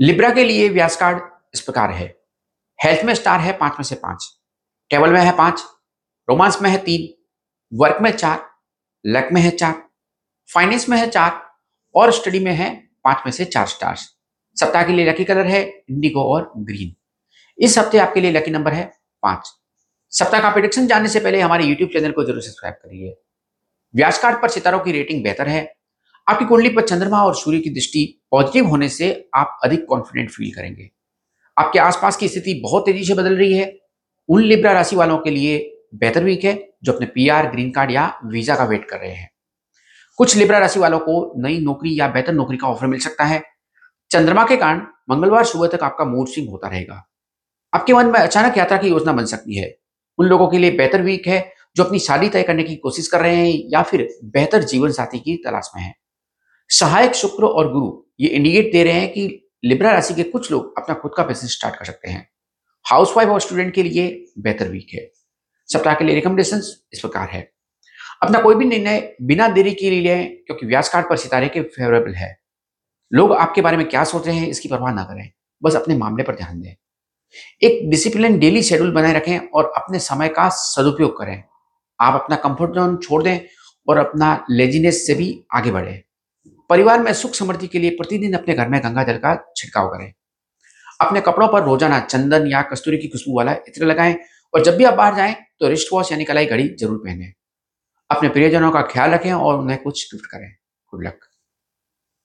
Libra के लिए व्यास card इस प्रकार है। हेल्थ में स्टार है पाँच में से पाँच। टेबल में है पाँच। रोमांस में है तीन। वर्क में चार। लक में है चार। फाइनेंस में है चार। और स्टडी में है पाँच में से चार स्टार्स सप्ताह के लिए लकी कलर है इंडिगो और ग्रीन इस हफ़्ते आपके लिए लकी नंबर है पाँच। सप्ताह का प्रिडिक्शन जानने से पहले हमारे यूट्यूब चैनल को ज़रूर सब्सक्राइब करिए। व्यास कार्ड पर सितारों की रेटिंग बेहतर है। आपकी कुंडली पर चंद्रमा और सूर्य की दृष्टि पॉजिटिव होने से आप अधिक कॉन्फिडेंट फील करेंगे। आपके आसपास की स्थिति बहुत तेज़ी से बदल रही है। उन लिब्रा राशि वालों के लिए बेहतर वीक है, जो अपने पीआर ग्रीन कार्ड या वीज़ा का वेट कर रहे हैं। कुछ लिब्रा राशि वालों को नई नौकरी या बेहतर नौकरी का ऑफ़र मिल सकता है। चंद्रमा के कारण मंगलवार सुबह तक आपका मूड स्विंग होता रहेगा। आपके मन में अचानक यात्रा की योजना बन सकती है। उन लोगों के लिए बेहतर वीक है, जो अपनी शादी तय करने की कोशिश कर रहे हैं या फिर बेहतर जीवन साथी की तलाश में है। सहायक शुक्र और गुरु, ये इंडिकेट दे रहे हैं कि लिब्रा राशि के कुछ लोग अपना खुद का बिज़नेस स्टार्ट कर सकते हैं। हाउसवाइफ और स्टूडेंट के लिए बेहतर वीक है। सप्ताह के लिए रिकमेंडेशन इस प्रकार है। अपना कोई भी निर्णय बिना देरी के लिए लें, क्योंकि व्यास कार्ड पर सितारे के फेवरेबल है। लोग आपके बारे में क्या सोच रहे हैं, इसकी परवाह ना करें। बस अपने मामले पर ध्यान दें। एक डिसिप्लिन डेली शेड्यूल बनाए रखें और अपने समय का सदुपयोग करें। आप अपना कंफर्ट जोन छोड़ दें और अपना लेजीनेस से भी आगे बढ़े। परिवार में सुख समृद्धि के लिए प्रतिदिन अपने घर में गंगा जल का छिड़काव करें। अपने कपड़ों पर रोज़ाना चंदन या कस्तूरी की खुशबू वाला इत्र लगाएँ और जब भी आप बाहर जाएँ तो रिस्ट वॉच यानी कलाई घड़ी ज़रूर पहने। अपने प्रियजनों का ख्याल रखें और उन्हें कुछ गिफ्ट करें। Good luck